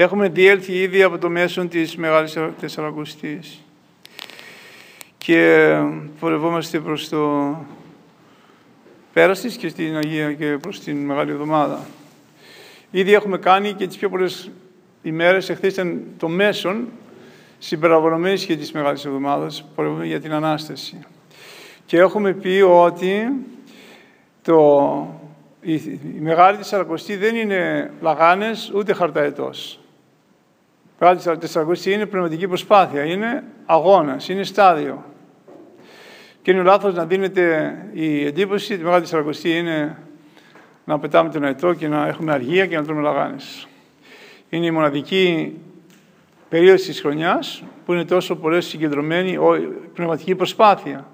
Έχουμε διέλθει ήδη από το μέσο της Μεγάλης Τεσσαρακοστής και πορευόμαστε προς το πέρας και στην Αγία και προς την Μεγάλη Εβδομάδα. Ήδη έχουμε κάνει και τις πιο πολλές ημέρες, εχθές ήταν το μέσον συμπεραβολωμένης και της Μεγάλης Εβδομάδας, πορευούμε για την Ανάσταση. Και έχουμε πει ότι το, η, η Μεγάλη Τεσσαρακοστή δεν είναι λαγάνες ούτε χαρταετός. Η Μεγάλη Τεσσαρακοστή είναι πνευματική προσπάθεια, είναι αγώνας, είναι στάδιο. Και είναι λάθος να δίνεται η εντύπωση ότι η Μεγάλη Τεσσαρακοστή είναι να πετάμε τον αετό και να έχουμε αργία και να τρώμε λαγάνες. Είναι η μοναδική περίοδος της χρονιάς που είναι τόσο πολλές συγκεντρωμένη η πνευματική προσπάθεια.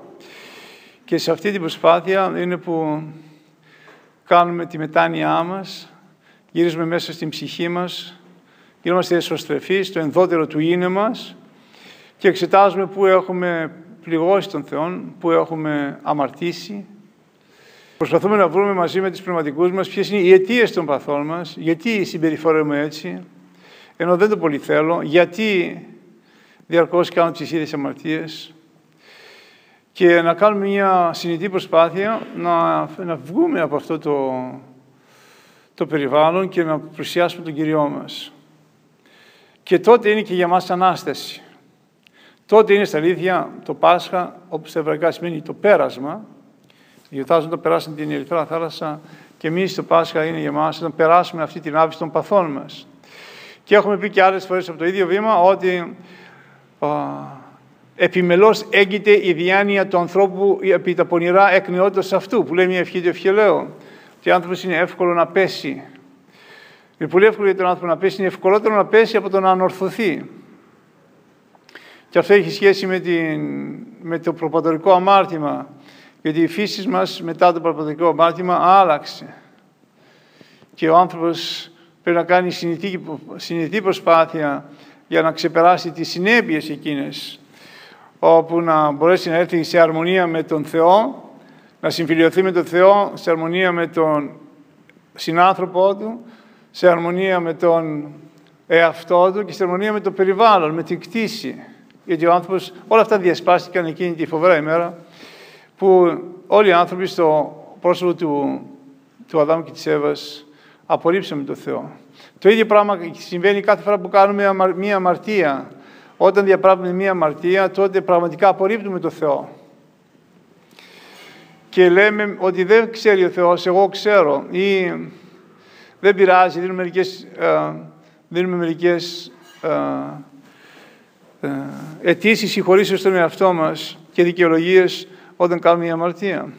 Και σε αυτή την προσπάθεια είναι που κάνουμε τη μετάνοιά μας, γυρίζουμε μέσα στην ψυχή μας, γινόμαστε εσωστρεφείς στο ενδότερο του είναι μας και εξετάζουμε πού έχουμε πληγώσει τον Θεό, πού έχουμε αμαρτήσει. Προσπαθούμε να βρούμε μαζί με τους πνευματικούς μας ποιες είναι οι αιτίες των παθών μας, γιατί συμπεριφορούμε έτσι, ενώ δεν το πολύ θέλω, γιατί διαρκώς κάνω τις ίδιες αμαρτίες και να κάνουμε μια συνειδητή προσπάθεια να, να βγούμε από αυτό το, το περιβάλλον και να πλησιάσουμε τον Κυριό μας. Και τότε είναι και για μας Ανάσταση. Τότε είναι στα αλήθεια το Πάσχα, όπως στα εβραϊκά σημαίνει το πέρασμα. Γιορτάζουν το περάσαν την Ερυθρά θάλασσα και εμείς το Πάσχα είναι για μας να περάσουμε αυτή την άβηση των παθών μας. Και έχουμε πει και άλλες φορές από το ίδιο βήμα ότι α, επιμελώς έγκυται η διάνοια του ανθρώπου επί τα πονηρά εκ αυτού, που λέει μια ευχή του ευχελαίου, ότι ο άνθρωπος είναι εύκολο να πέσει. Είναι πολύ εύκολο για τον άνθρωπο να πέσει, είναι ευκολότερο να πέσει από το να ανορθωθεί. Και αυτό έχει σχέση με, την, με το προπατορικό αμάρτημα. Γιατί η φύση μας μετά το προπατορικό αμάρτημα άλλαξε. Και ο άνθρωπος πρέπει να κάνει συνειδητή προσπάθεια για να ξεπεράσει τις συνέπειες εκείνες όπου να μπορέσει να έρθει σε αρμονία με τον Θεό, να συμφιλειωθεί με τον Θεό, σε αρμονία με τον συνάνθρωπό του, σε αρμονία με τον εαυτό του και σε αρμονία με το περιβάλλον, με την κτήση. Γιατί ο άνθρωπος, όλα αυτά διασπάστηκαν εκείνη τη φοβερά ημέρα που όλοι οι άνθρωποι στο πρόσωπο του, του Αδάμ και της Εύας απορρίψαμε τον Θεό. Το ίδιο πράγμα συμβαίνει κάθε φορά που κάνουμε μία αμαρτία. Όταν διαπράγουμε μία αμαρτία, τότε πραγματικά απορρίπτουμε τον Θεό. Και λέμε ότι δεν ξέρει ο Θεός, εγώ ξέρω. Ή δεν πειράζει, δίνουμε μερικές, ε, δίνουμε μερικές ε, ε, αιτήσεις συγχωρήσεως στον εαυτό μας και δικαιολογίες όταν κάνουμε μια αμαρτία.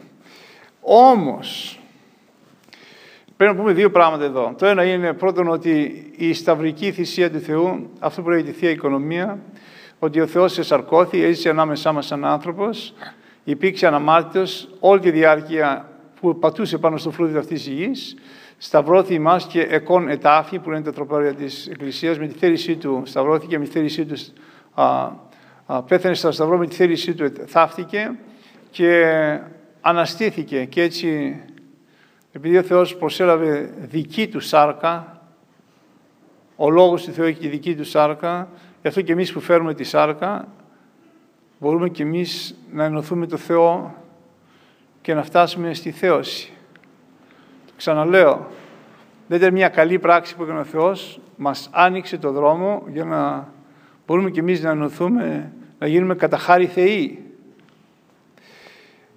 Όμως, πρέπει να πούμε δύο πράγματα εδώ. Το ένα είναι πρώτον ότι η σταυρική θυσία του Θεού, αυτό που λέγεται Θεία Οικονομία, ότι ο Θεός εσαρκώθη, έζησε ανάμεσά μας σαν άνθρωπος, υπήρξε αναμάρτητος όλη τη διάρκεια που πατούσε πάνω στο φρούδι αυτής της γης, σταυρώθη ημάς και εκών ετάφη, που είναι τα τροπάρια της Εκκλησίας, με τη θέλησή του σταυρώθηκε, με τη θέλησή του α, α, πέθανε στο σταυρό, με τη θέλησή του θαύτηκε και αναστήθηκε. Και έτσι επειδή ο Θεός προσέλαβε δική του σάρκα, ο Λόγος του Θεού έχει τη δική του σάρκα, γι' αυτό και εμείς που φέρουμε τη σάρκα, μπορούμε και εμείς να ενωθούμε το Θεό και να φτάσουμε στη θέωση. Το ξαναλέω, δεν ήταν μια καλή πράξη που έκανε ο Θεός, μας άνοιξε το δρόμο για να μπορούμε και εμείς να ενωθούμε, να γίνουμε κατά χάρη Θεοί.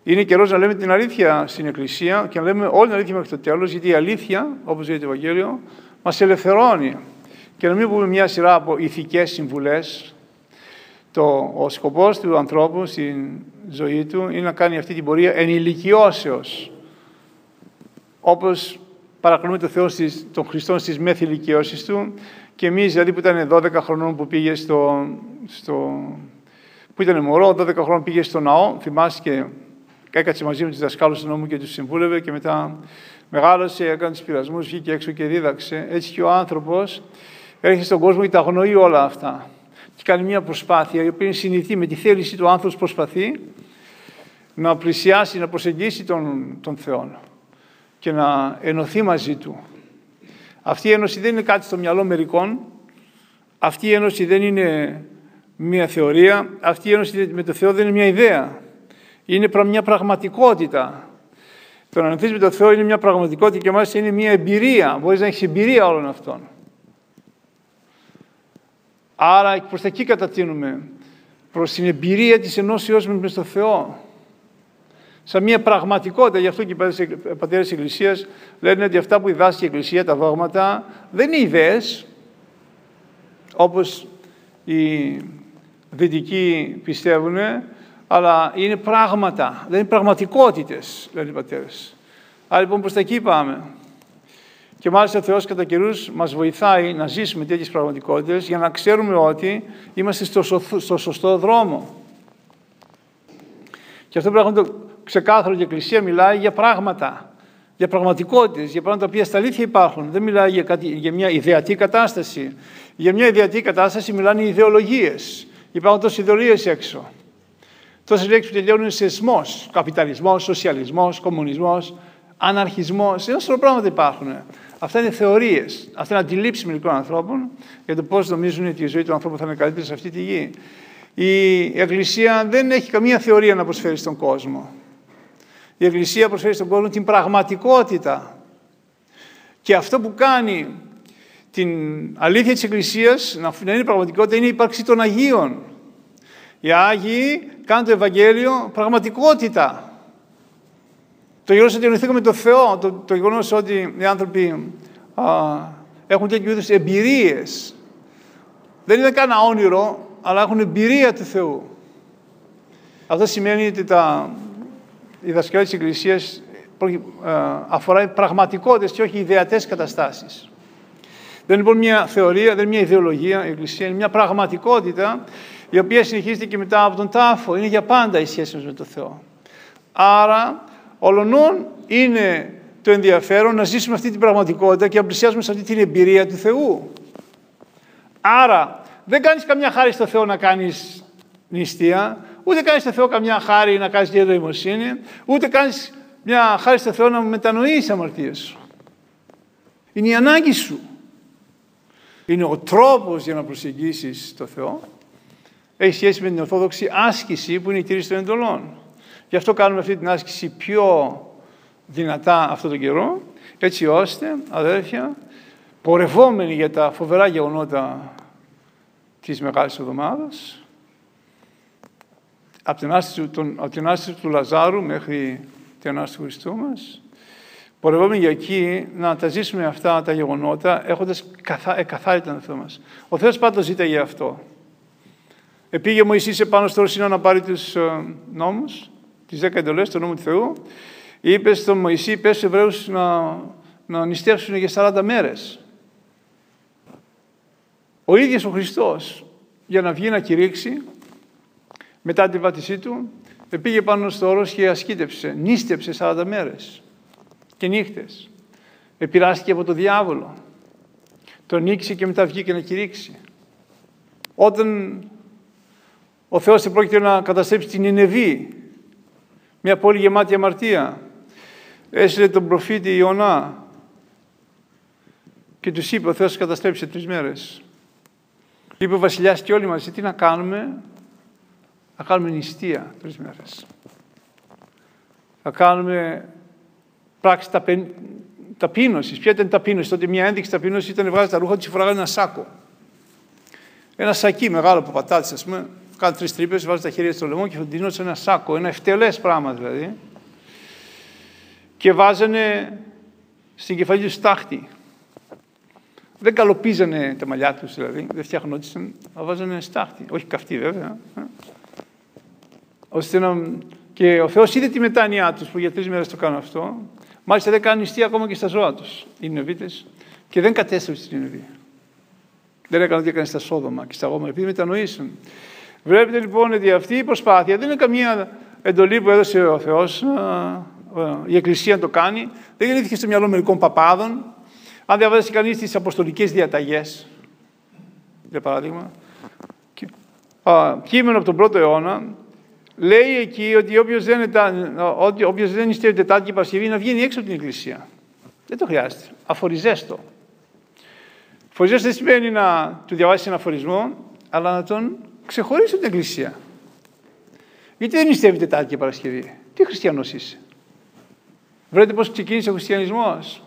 Είναι καιρός να λέμε την αλήθεια στην Εκκλησία και να λέμε όλη την αλήθεια μέχρι το τέλος, γιατί η αλήθεια, όπως λέει το Ευαγγέλιο, μας ελευθερώνει. Και να μην πούμε μια σειρά από ηθικές συμβουλές. Το, ο σκοπός του ανθρώπου στην ζωή του είναι να κάνει αυτή την πορεία ενηλικιώσεως. Όπως παρακολουθούμε το Θεό στις, τον Χριστό στις μέθη ηλικιώσεις του και εμείς δηλαδή που ήταν 12 χρονών που πήγε στο, στο που ήταν μωρό, 12 χρόνων πήγε στο ναό, θυμάσαι και έκατσε μαζί με τους δασκάλους του νόμου και τους συμβούλευε και μετά μεγάλωσε, έκανε τους πειρασμούς, βγήκε έξω και δίδαξε. Έτσι και ο άνθρωπος έρχεται στον κόσμο και τα αγνοεί όλα αυτά. Και κάνει μια προσπάθεια η οποία είναι συνηθή με τη θέληση του άνθρωπος προσπαθεί να πλησιάσει, να προσεγγίσει τον, τον Θεό και να ενωθεί μαζί του. Αυτή η ένωση δεν είναι κάτι στο μυαλό μερικών, Αυτή η ένωση δεν είναι μια θεωρία, αυτή η ένωση με το Θεό δεν είναι μια ιδέα. Είναι μια πραγματικότητα. Το να ενωθείς με το Θεό είναι μια πραγματικότητα και μάλιστα είναι μια εμπειρία. Μπορείς να έχεις εμπειρία όλων αυτών. Άρα προς τα εκεί κατατείνουμε. Προς την εμπειρία της ενώσεώς με το Θεό. Σαν μια πραγματικότητα. Γι' αυτό και οι πατέρες της Εκκλησίας λένε ότι αυτά που διδάσκει η Εκκλησία, τα δόγματα, δεν είναι ιδέες, όπως οι δυτικοί πιστεύουν, αλλά είναι πράγματα, δεν είναι πραγματικότητες, λένε οι πατέρες. Άρα λοιπόν προς τα εκεί πάμε. Και μάλιστα ο Θεός κατά καιρούς μας βοηθάει να ζήσουμε τέτοιες πραγματικότητες για να ξέρουμε ότι είμαστε στο, στο σωστό δρόμο. Και αυτό πρέπει να το ξεκάθαρο και η Εκκλησία μιλάει για πράγματα, για πραγματικότητες, για πράγματα τα οποία στα αλήθεια υπάρχουν. Δεν μιλάει για, κάτι, για μια ιδεατή κατάσταση. Για μια ιδεατή κατάσταση μιλάνε οι ιδεολογίες. Υπάρχουν τόσες ιδεολογίες έξω. Τόσες λέξεις που τελειώνουν σε εσμό. Καπιταλισμός, σοσιαλισμός, κομμουνισμός, αναρχισμός. Ένα σωρό πράγματα υπάρχουν. Αυτά είναι θεωρίες. Αυτά είναι αντιλήψεις μερικών ανθρώπων για το πώς νομίζουν ότι η ζωή του ανθρώπου θα είναι καλύτερη σε αυτή τη γη. Η Εκκλησία δεν έχει καμία θεωρία να προσφέρει στον κόσμο. Η Εκκλησία προσφέρει στον κόσμο την πραγματικότητα. Και αυτό που κάνει την αλήθεια της Εκκλησίας να είναι πραγματικότητα είναι η ύπαρξη των Αγίων. Οι Άγιοι κάνουν το Ευαγγέλιο πραγματικότητα. Το γεγονός ότι ενωθήκαμε με τον Θεό, το, το γεγονός ότι οι άνθρωποι α, έχουν τέτοιου είδους εμπειρίες. Δεν είναι καν όνειρο, αλλά έχουν εμπειρία του Θεού. Αυτό σημαίνει ότι τα, η δασκαλία της Εκκλησίας αφορά πραγματικότητες και όχι ιδεατές καταστάσεις. Δεν είναι λοιπόν μια θεωρία, δεν είναι μια ιδεολογία, η Εκκλησία είναι μια πραγματικότητα η οποία συνεχίζεται και μετά από τον τάφο. Είναι για πάντα η σχέση μας με τον Θεό. Άρα, ολονών είναι το ενδιαφέρον να ζήσουμε αυτή την πραγματικότητα και να πλησιάσουμε σε αυτή την εμπειρία του Θεού. Άρα, δεν κάνεις καμιά χάρη στο Θεό να κάνεις νηστεία, ούτε κάνεις στο Θεό καμιά χάρη να κάνεις διαδοημοσύνη, ούτε κάνεις μια χάρη στο Θεό να μετανοείς αμαρτίες σου. Είναι η ανάγκη σου. Είναι ο τρόπος για να προσεγγίσεις το Θεό έχει σχέση με την ορθόδοξη άσκηση που είναι η τήρηση των εντολών. Γι' αυτό κάνουμε αυτή την άσκηση πιο δυνατά αυτό τον καιρό, έτσι ώστε, αδέρφια, πορευόμενοι για τα φοβερά γεγονότα της Μεγάλης Εβδομάδας, από την άστηση, του Λαζάρου μέχρι την Ανάσταση του Χριστού μας, πορευόμενοι για εκεί να τα ζήσουμε αυτά τα γεγονότα έχοντας καθά, εκαθάριτα τον Θεό μας. Ο Θεός πάντως ζήταγε αυτό. Επήγε Μωυσής επάνω στο Ρωσίνο να πάρει τους ε, νόμους, τις δέκα εντολές, το νόμο του Θεού. Είπε στον Μωυσή, πες στους Εβραίους να, να νηστεύσουν για 40 μέρες. Ο ίδιος ο Χριστός, για να βγει να κηρύξει, μετά την βάτησή του, πήγε πάνω στο όρος και ασκήτευσε, νίστεψε 40 μέρες και νύχτες. Επηράστηκε από το διάβολο. Τον νίξει και μετά βγήκε να κηρύξει. Όταν ο Θεός πρόκειται να καταστρέψει την Ινεβή, μια πόλη γεμάτη αμαρτία. Έστειλε τον προφήτη Ιωνά και τους είπε ο Θεός καταστρέψει τρεις μέρες. Είπε ο βασιλιάς και όλοι μαζί τι να κάνουμε, να κάνουμε νηστεία τρεις μέρες. Θα κάνουμε πράξη ταπεν, ταπείνωσης. Ποια ήταν ταπείνωση; Τότε μια ένδειξη ταπείνωσης ήταν να βγάζεις τα ρούχα τους και φοράγανε ένα σάκο. Ένα σακί μεγάλο από πατάτες, ας πούμε, κάνει τρεις τρύπες, βάζει τα χέρια στο λαιμό και θα σε ένα σάκο, ένα ευτελές πράγμα δηλαδή. Και βάζανε στην κεφαλή τους στάχτη. Δεν καλοπίζανε τα μαλλιά τους δηλαδή, δεν φτιάχνονταν, αλλά βάζανε στάχτη. Όχι καυτή βέβαια. Ε. Ώστε να... Και ο Θεός είδε τη μετάνοιά τους που για τρεις μέρες το κάνουν αυτό. Μάλιστα δεν κάνουν νηστεία ακόμα και στα ζώα τους οι Νεβίτε και δεν κατέστρεψε την Νεβή. Δεν έκανε ό,τι έκανε στα Σόδομα και στα Γόμα, επειδή μετανοήσουν. Βλέπετε λοιπόν ότι αυτή η προσπάθεια δεν είναι καμία εντολή που έδωσε ο Θεός, η Εκκλησία να το κάνει. Δεν γεννήθηκε στο μυαλό μερικών παπάδων. Αν διαβάσει κανείς τις αποστολικές διαταγές, για παράδειγμα, κείμενο από τον πρώτο αιώνα, λέει εκεί ότι όποιος δεν, όποιος δεν νηστεύει Τετάρτη και Παρασκευή να βγαίνει έξω από την Εκκλησία. Δεν το χρειάζεται. Αφοριζέστο. Φωτιός δεν σημαίνει να του διαβάσεις ένα αφορισμό, αλλά να τον ξεχωρίσει από την Εκκλησία. Γιατί δεν νηστεύει Τετάρτη και Παρασκευή; Τι χριστιανός είσαι; Βρείτε πώς ξεκίνησε ο χριστιανισμός;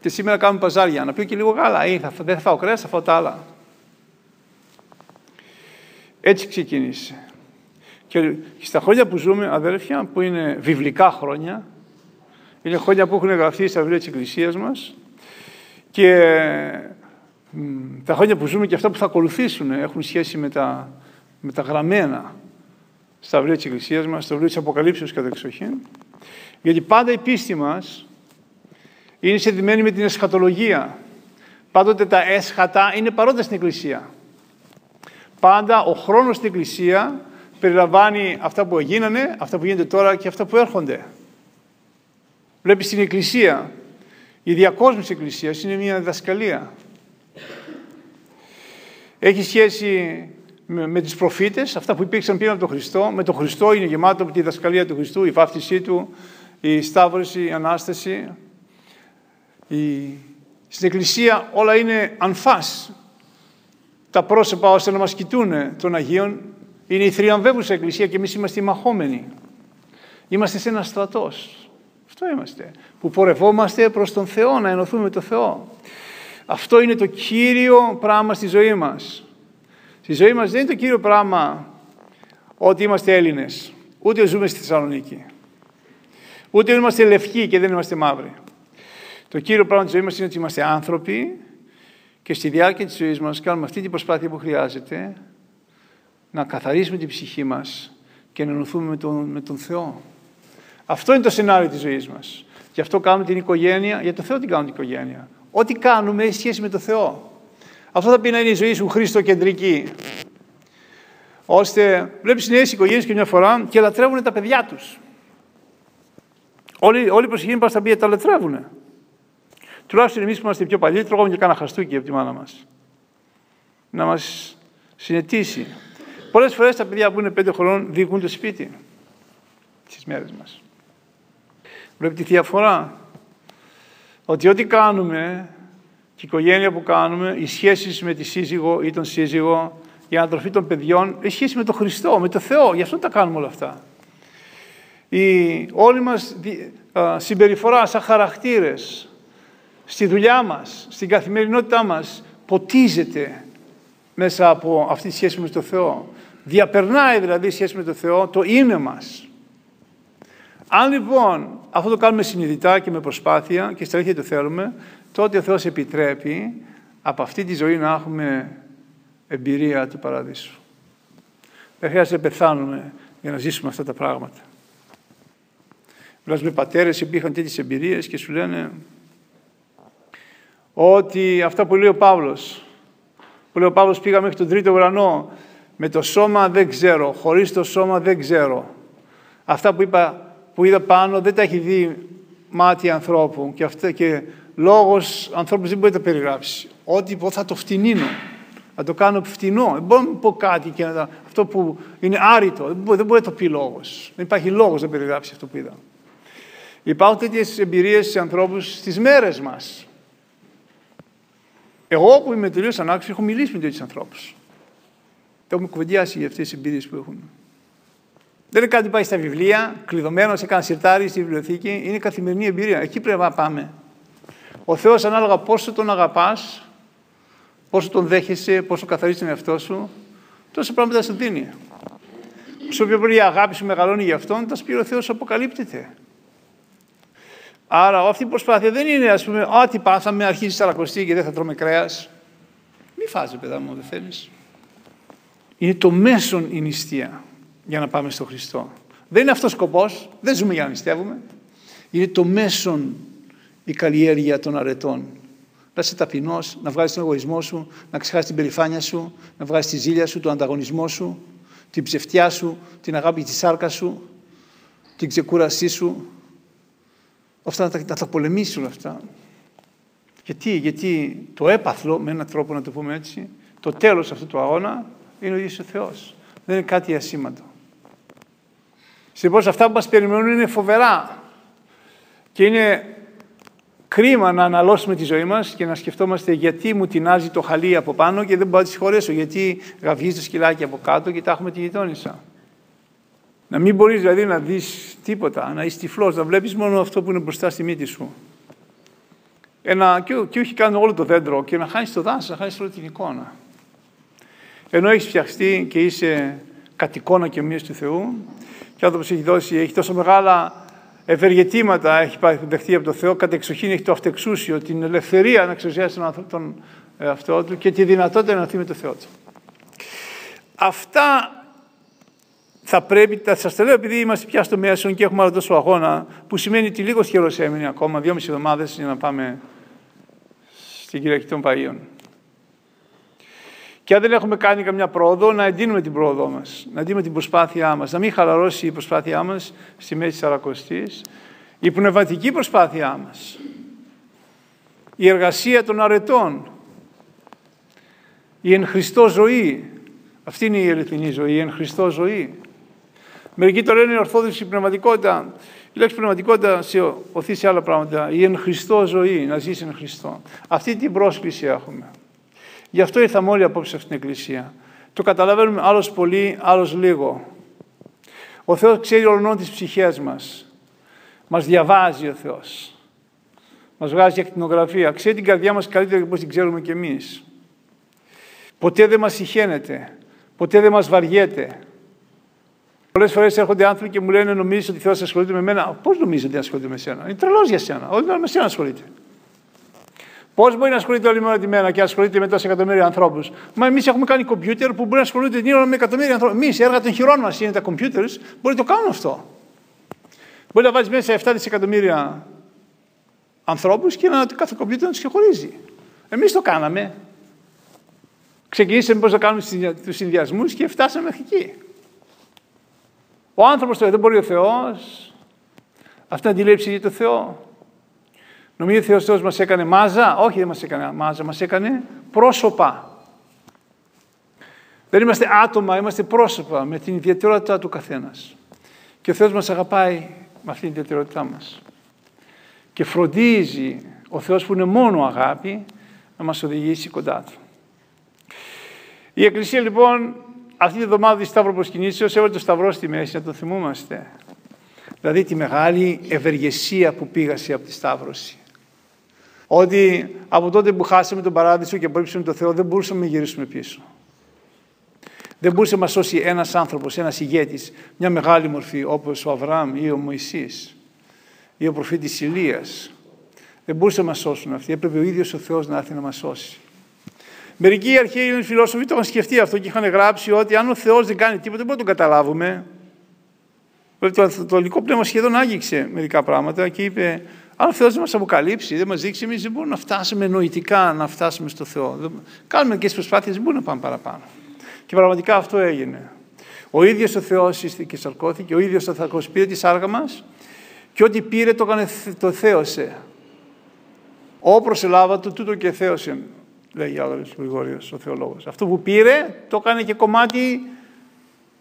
Και σήμερα κάνουμε παζάρια. Να πει και λίγο γάλα. Ή, θα, δεν θα φάω κρέας, θα φάω τα άλλα. Έτσι ξεκίνησε. Και στα χρόνια που ζούμε, αδέρφια, που είναι βιβλικά χρόνια, είναι χρόνια που έχουν γραφτεί στα βιβλία της Εκκλησίας μας και τα χρόνια που ζούμε και αυτά που θα ακολουθήσουν έχουν σχέση με τα, με τα γραμμένα στα βιβλία της Εκκλησίας μας, στα βιβλία της Αποκαλύψεως κατά εξοχήν. Γιατί πάντα η πίστη μας είναι συνδεμένη με την εσχατολογία. Πάντοτε τα έσχατα είναι παρόντα στην Εκκλησία. Πάντα ο χρόνος στην Εκκλησία περιλαμβάνει αυτά που έγινανε, αυτά που γίνονται τώρα και αυτά που έρχονται. Βλέπεις στην Εκκλησία, η διακόσμηση Εκκλησίας είναι μια διδασκαλία. Έχει σχέση με, με τις προφήτες, αυτά που υπήρξαν πριν από τον Χριστό. Με τον Χριστό είναι γεμάτο από τη διδασκαλία του Χριστού, η βάφτισή του, η Σταύρωση, η Ανάσταση. Η... Στην Εκκλησία όλα είναι ανφάς. Τα πρόσωπα ώστε να μας κοιτούν των Αγίων είναι η θριαμβεύουσα Εκκλησία και εμείς είμαστε οι μαχόμενοι. Είμαστε σε ένα στρατός. Αυτό είμαστε. Που πορευόμαστε προς τον Θεό, να ενωθούμε με τον Θεό. Αυτό είναι το κύριο πράγμα στη ζωή μας. Στη ζωή μας δεν είναι το κύριο πράγμα ότι είμαστε Έλληνες. Ούτε ζούμε στη Θεσσαλονίκη. Ούτε είμαστε λευκοί και δεν είμαστε μαύροι. Το κύριο πράγμα της ζωής μας είναι ότι είμαστε άνθρωποι και στη διάρκεια της ζωής μας κάνουμε αυτή την προσπάθεια που χρειάζεται να καθαρίσουμε την ψυχή μας και να ενωθούμε με τον, με τον Θεό. Αυτό είναι το σενάριο της ζωής μας. Γι' αυτό κάνουμε την οικογένεια, για το Θεό την κάνουμε την οικογένεια. Ό,τι κάνουμε έχει σχέση με το Θεό. Αυτό θα πει να είναι η ζωή σου χριστοκεντρική. Ώστε βλέπεις νέες οικογένειες και μια φορά και λατρεύουν τα παιδιά τους. Όλοι, όλοι οι προσεχεί πας στα τα λατρεύουν. Τουλάχιστον εμείς που είμαστε πιο παλιοί, τρώγαμε και κάνα χαστούκι από τη μάνα μας. Να μας συνετίσει. Πολλές φορές τα παιδιά που είναι πέντε χρονών διοικούν το σπίτι στις μέρες μας. Βλέπει τη διαφορά. Ότι ό,τι κάνουμε και η οικογένεια που κάνουμε, οι σχέσεις με τη σύζυγο ή τον σύζυγο, η ανατροφή των παιδιών, έχει σχέση με τον Χριστό, με τον Θεό. Γι' αυτό τα κάνουμε όλα αυτά. Η όλη μας συμπεριφορά σαν χαρακτήρες, στη δουλειά μας, στην καθημερινότητά μας, ποτίζεται μέσα από αυτή τη σχέση με τον Θεό. Διαπερνάει δηλαδή η σχέση με τον Θεό το είναι μας. Αν λοιπόν αυτό το κάνουμε συνειδητά και με προσπάθεια και στα αλήθεια το θέλουμε, τότε ο Θεός επιτρέπει από αυτή τη ζωή να έχουμε εμπειρία του Παραδείσου. Δεν χρειάζεται να πεθάνουμε για να ζήσουμε αυτά τα πράγματα. Μιλάς με πατέρες που είχαν τέτοιες εμπειρίες και σου λένε ότι αυτά που λέει ο Παύλος, που λέει ο Παύλος πήγα μέχρι τον τρίτο ουρανό, με το σώμα δεν ξέρω, χωρίς το σώμα δεν ξέρω. Αυτά που, είπα, που είδα πάνω δεν τα έχει δει μάτι ανθρώπου και, αυτά, και λόγος ανθρώπους δεν μπορεί να τα περιγράψει. Ό,τι πω θα το φτηνίνω. Θα το κάνω φτηνό. Δεν μπορώ να πω κάτι και να, αυτό που είναι άρρητο. Δεν μπορεί, δεν μπορεί να το πει λόγος. Δεν υπάρχει λόγος να περιγράψει αυτό που είδα. Υπάρχουν τέτοιες εμπειρίες σε ανθρώπους στις μέρες μας. Εγώ που είμαι τελείως ανάξιος έχω μιλήσει με τέτοιους ανθρώπους. Το έχουμε κουβεντιάσει για αυτές τις εμπειρίες που έχουν. Δεν είναι κάτι που πάει στα βιβλία, κλειδωμένος σε κανένα σιρτάρι στη βιβλιοθήκη. Είναι καθημερινή εμπειρία. Εκεί πρέπει να πάμε. Ο Θεός ανάλογα πόσο τον αγαπάς, πόσο τον δέχεσαι, πόσο καθαρίζεις τον εαυτό σου, τόσα πράγματα σου δίνει. Όσο πιο πολύ η αγάπη σου μεγαλώνει για αυτόν, τα σπίρω ο Θεός αποκαλύπτεται. Άρα αυτή η προσπάθεια δεν είναι, ας πούμε, ό,τι πάθαμε, αρχίζει σαρακοστή και δεν θα τρώμε κρέας. Μη φάζει, παιδά μου, δεν θέλεις. Είναι το μέσον η νηστεία για να πάμε στον Χριστό. Δεν είναι αυτός ο σκοπός, δεν ζούμε για να νηστεύουμε. Είναι το μέσον η καλλιέργεια των αρετών. Να είσαι ταπεινός, να βγάλεις τον εγωισμό σου, να ξεχάσεις την περηφάνεια σου, να βγάλεις τη ζήλια σου, τον ανταγωνισμό σου, την ψευτιά σου, την αγάπη της σάρκας σου, την ξεκούρασή σου. Αυτά να τα, να τα πολεμήσεις όλα αυτά. Γιατί, γιατί το έπαθλο, με έναν τρόπο να το πούμε έτσι, το τέλος αυτού του αγώνα είναι ο ίδιος ο Θεός. Δεν είναι κάτι ασήμαντο. Συνεπώς αυτά που μας περιμένουν είναι φοβερά και είναι κρίμα να αναλώσουμε τη ζωή μας και να σκεφτόμαστε γιατί μου τεινάζει το χαλί από πάνω και δεν μπορώ να τη συγχωρέσω, γιατί γαβγίζει το σκυλάκι από κάτω και τα έχουμε τη γειτόνισσα. Να μην μπορείς δηλαδή να δεις τίποτα, να είσαι τυφλός, να βλέπεις μόνο αυτό που είναι μπροστά στη μύτη σου. Ένα, και, και όχι κάνει όλο το δέντρο και να χάνεις το δάσο, να χάνεις όλη την εικόνα. Ενώ έχεις φτιαχτεί και είσαι κατ' εικόνα και ομοίως του Θεού και ο άνθρωπος έχει δώσει, έχει τόσο μεγάλα ευεργετήματα έχει δεχτεί από τον Θεό, κατ' εξοχήν έχει το αυτεξούσιο, την ελευθερία να εξουσιάσει τον, τον εαυτό του και τη δυνατότητα να έρθει με τον Θεό του. Αυτά θα πρέπει, θα σας τα λέω επειδή είμαστε πια στο μέσο και έχουμε άλλο τόσο αγώνα, που σημαίνει ότι λίγος καιρός έμεινε ακόμα, δύο μισή εβδομάδες για να πάμε στην Κυριακή των Παΐων. Και αν δεν έχουμε κάνει καμιά πρόοδο, να εντείνουμε την πρόοδό μας, να εντείνουμε την προσπάθειά μας, να μην χαλαρώσει η προσπάθειά μας στη μέση της Αρακοστής, η πνευματική προσπάθειά μας, η εργασία των αρετών, η εν Χριστώ ζωή. Αυτή είναι η αληθινή ζωή, η εν Χριστώ ζωή. Μερικοί το λένε ορθόδοξη πνευματικότητα. Η λέξη πνευματικότητα σε οθεί σε άλλα πράγματα. Η εν Χριστώ ζωή, να ζήσει εν Χριστώ. Αυτή την πρόσκληση έχουμε. Γι' αυτό ήρθαμε όλοι απόψε αυτήν την Εκκλησία. Το καταλαβαίνουμε άλλος πολύ, άλλος λίγο. Ο Θεός ξέρει όλων τις ψυχές μας. Μας διαβάζει ο Θεός. Μας βγάζει ακτινογραφία. Ξέρει την καρδιά μας καλύτερα από την ξέρουμε κι εμείς. Ποτέ δεν μας συχαίνεται. Ποτέ δεν μας βαριέται. Πολλές φορές έρχονται άνθρωποι και μου λένε: Νομίζεις ότι ο Θεός ασχολείται με μένα; Πώς νομίζει ότι ασχολείται με σένα; Είναι τρελός για σένα. Όχι με σένα ασχολείται. Πώς μπορεί να ασχολείται όλη μέρα τη μέρα και ασχολείται με τόσα εκατομμύρια ανθρώπους; Μα εμείς έχουμε κάνει κομπιούτερ που μπορεί να ασχολούνται την ώρα με εκατομμύρια ανθρώπους. Εμείς, έργα των χειρών μας είναι τα κομπιούτερς, μπορεί να το κάνουν αυτό. Μπορεί να βάλεις μέσα 7 δισεκατομμύρια ανθρώπους και να κάθε κομπιούτερ να τους ξεχωρίζει. Εμείς το κάναμε. Ξεκινήσαμε πώς να κάνουμε τους συνδυασμούς και φτάσαμε μέχρι εκεί. Ο άνθρωπος το δεν μπορεί ο Θεός. Αυτή είναι αντιλήψη για το Θεό. Νομίζω ότι ο Θεός μας έκανε μάζα. Όχι, δεν μας έκανε μάζα, μας έκανε πρόσωπα. Δεν είμαστε άτομα, είμαστε πρόσωπα με την ιδιαιτερότητα του καθένας. Και ο Θεός μας αγαπάει με αυτή την ιδιαιτερότητά μας. Και φροντίζει ο Θεός που είναι μόνο αγάπη να μας οδηγήσει κοντά Του. Η Εκκλησία λοιπόν αυτή τη βδομάδα της Σταύρο Προσκυνήσεως έβαλε το Σταυρό στη μέση, να το θυμούμαστε. Δηλαδή τη μεγάλη ευεργεσία που πήγασε από τη Σταύρωση. Ότι από τότε που χάσαμε τον παράδεισο και απορρίψαμε τον Θεό δεν μπορούσαμε να γυρίσουμε πίσω. Δεν μπορούσε να μας σώσει ένας άνθρωπος, ένας ηγέτης, μια μεγάλη μορφή όπως ο Αβραάμ ή ο Μωυσής ή ο προφήτης Ηλίας. Δεν μπορούσε να μας σώσουν αυτοί. Έπρεπε ο ίδιος ο Θεός να έρθει να μας σώσει. Μερικοί αρχαίοι φιλόσοφοι το είχαν σκεφτεί αυτό και είχαν γράψει ότι αν ο Θεός δεν κάνει τίποτα δεν μπορούμε να τον καταλάβουμε. Το ελληνικό πνεύμα σχεδόν άγγιξε μερικά πράγματα και είπε αν ο Θεός δεν μας αποκαλύψει, δεν μας δείξει, εμείς δεν μπορούμε να φτάσουμε νοητικά να φτάσουμε στο Θεό. Κάνουμε και τις προσπάθειες, δεν μπορούμε να πάμε παραπάνω. Και πραγματικά αυτό έγινε. Ο ίδιος ο Θεός και σαρκώθηκε, ο ίδιος ο Θεός πήρε τη σάργα μας και ό,τι πήρε το, έκανε, το θέωσε. Όπρο ελάβα του, τούτο και θέωσε, λέει ο Γρηγόριος, ο θεολόγος. Αυτό που πήρε το έκανε και κομμάτι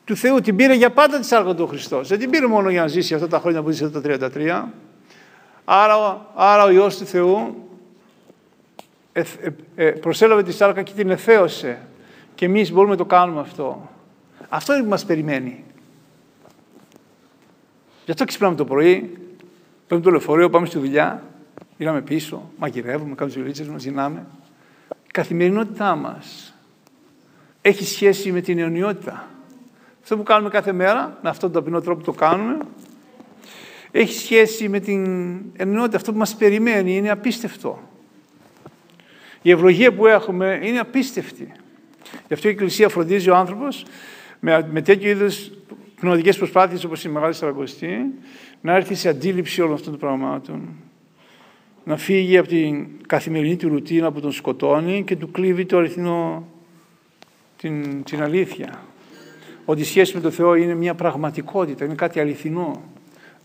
του Θεού. Την πήρε για πάντα τη σάργα του Χριστός. Δεν την πήρε μόνο για να ζήσει αυτά τα χρόνια που ζήσει τα 33. Άρα, άρα ο Υιός του Θεού ε, ε, προσέλαβε τη σάρκα και την εθέωσε. Και εμείς μπορούμε να το κάνουμε αυτό. Αυτό είναι που μας περιμένει. Γι' αυτό ξυπνάμε το πρωί, παίρνουμε το λεωφορείο, πάμε στη δουλειά, γυρνάμε πίσω, μαγειρεύουμε, κάνουμε τις δουλίτσες μας, γυρνάμε. Η καθημερινότητά μας έχει σχέση με την αιωνιότητα. Αυτό που κάνουμε κάθε μέρα, με αυτόν τον ταπεινό τρόπο που το κάνουμε, έχει σχέση με την ενότητα. Αυτό που μας περιμένει είναι απίστευτο. Η ευλογία που έχουμε είναι απίστευτη. Γι' αυτό η Εκκλησία φροντίζει ο άνθρωπος με, με τέτοιου είδους πνευματικές προσπάθειες όπως η Μεγάλη Σαρακοστή να έρθει σε αντίληψη όλων αυτών των πραγμάτων. Να φύγει από την καθημερινή του ρουτίνα που τον σκοτώνει και του κλείβει το αριθμό την, την αλήθεια. Ότι η σχέση με τον Θεό είναι μια πραγματικότητα, είναι κάτι αληθινό.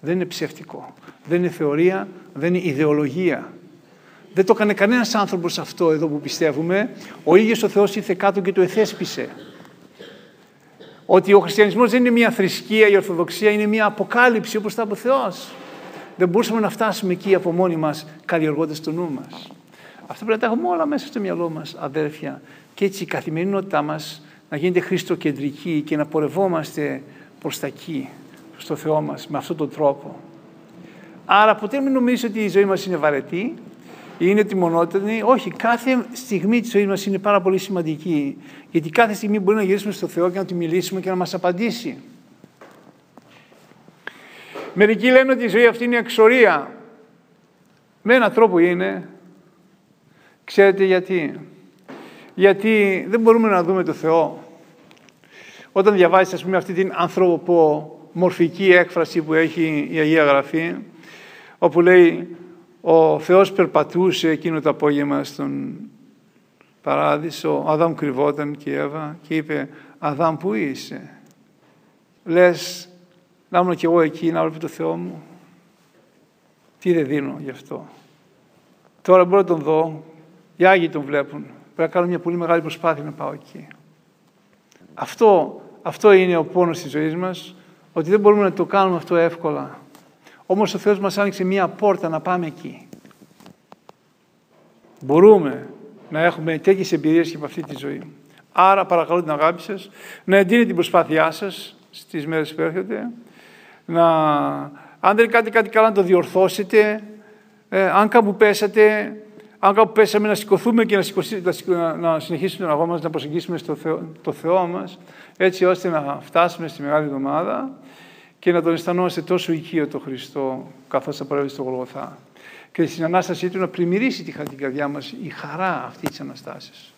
Δεν είναι ψευτικό. Δεν είναι θεωρία, δεν είναι ιδεολογία. Δεν το έκανε κανένας άνθρωπος αυτό εδώ που πιστεύουμε. Ο ίδιος ο Θεός ήρθε κάτω και το εθέσπισε. Ότι ο χριστιανισμός δεν είναι μια θρησκεία, η Ορθοδοξία είναι μια αποκάλυψη όπως τα από Θεός. δεν μπορούσαμε να φτάσουμε εκεί από μόνοι μας, καλλιεργώντας το νου μας. Αυτό πρέπει να τα έχουμε όλα μέσα στο μυαλό μας, αδέρφια. Και έτσι η καθημερινότητά μας να γίνεται χριστοκεντρική και να πορευόμαστε προς τα εκεί, προς το Θεό μας, με αυτόν τον τρόπο. Άρα ποτέ μην νομίζετε ότι η ζωή μας είναι βαρετή, είναι τιμονότατη. Όχι, κάθε στιγμή της ζωής μας είναι πάρα πολύ σημαντική. Γιατί κάθε στιγμή μπορεί να γυρίσουμε στο Θεό και να του μιλήσουμε και να μας απαντήσει. Μερικοί λένε ότι η ζωή αυτή είναι εξορία. Με έναν τρόπο είναι. Ξέρετε γιατί. Γιατί δεν μπορούμε να δούμε το Θεό. Όταν διαβάζεις ας πούμε αυτή την ανθρωπομορφική έκφραση που έχει η Αγία Γραφή, όπου λέει ο Θεός περπατούσε εκείνο το απόγευμα στον παράδεισο, ο Αδάμ κρυβόταν και η Εύα και είπε «Αδάμ, πού είσαι» λες να ήμουν κι εγώ εκεί να βλέπω το Θεό μου. Τι δεν δίνω γι' αυτό; Τώρα μπορώ να τον δω. Οι Άγιοι τον βλέπουν. Πρέπει να κάνω μια πολύ μεγάλη προσπάθεια να πάω εκεί. Αυτό, αυτό είναι ο πόνος της ζωής μας, ότι δεν μπορούμε να το κάνουμε αυτό εύκολα. Όμως ο Θεός μας άνοιξε μια πόρτα να πάμε εκεί. Μπορούμε να έχουμε τέτοιες εμπειρίες και από αυτή τη ζωή. Άρα παρακαλώ την αγάπη σας, να εντείνετε την προσπάθειά σας στις μέρες που έρχονται, να, αν δεν κάτι, κάτι καλά να το διορθώσετε, ε, αν κάπου πέσατε, αν κάπου πέσαμε να σηκωθούμε και να, να συνεχίσουμε τον αγώνα μας, να προσεγγίσουμε στο Θεό, το Θεό μας, έτσι ώστε να φτάσουμε στη Μεγάλη Εβδομάδα και να τον αισθανόμαστε τόσο οικείο το Χριστό καθώς θα παρεύει στο Γολγοθά. Και στην Ανάστασή Του να πλημμυρίσει τη την καρδιά μας η χαρά αυτή της Αναστάσης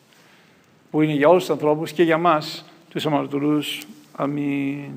που είναι για όλους τους ανθρώπους και για μας τους αμαρτωλούς. Αμήν.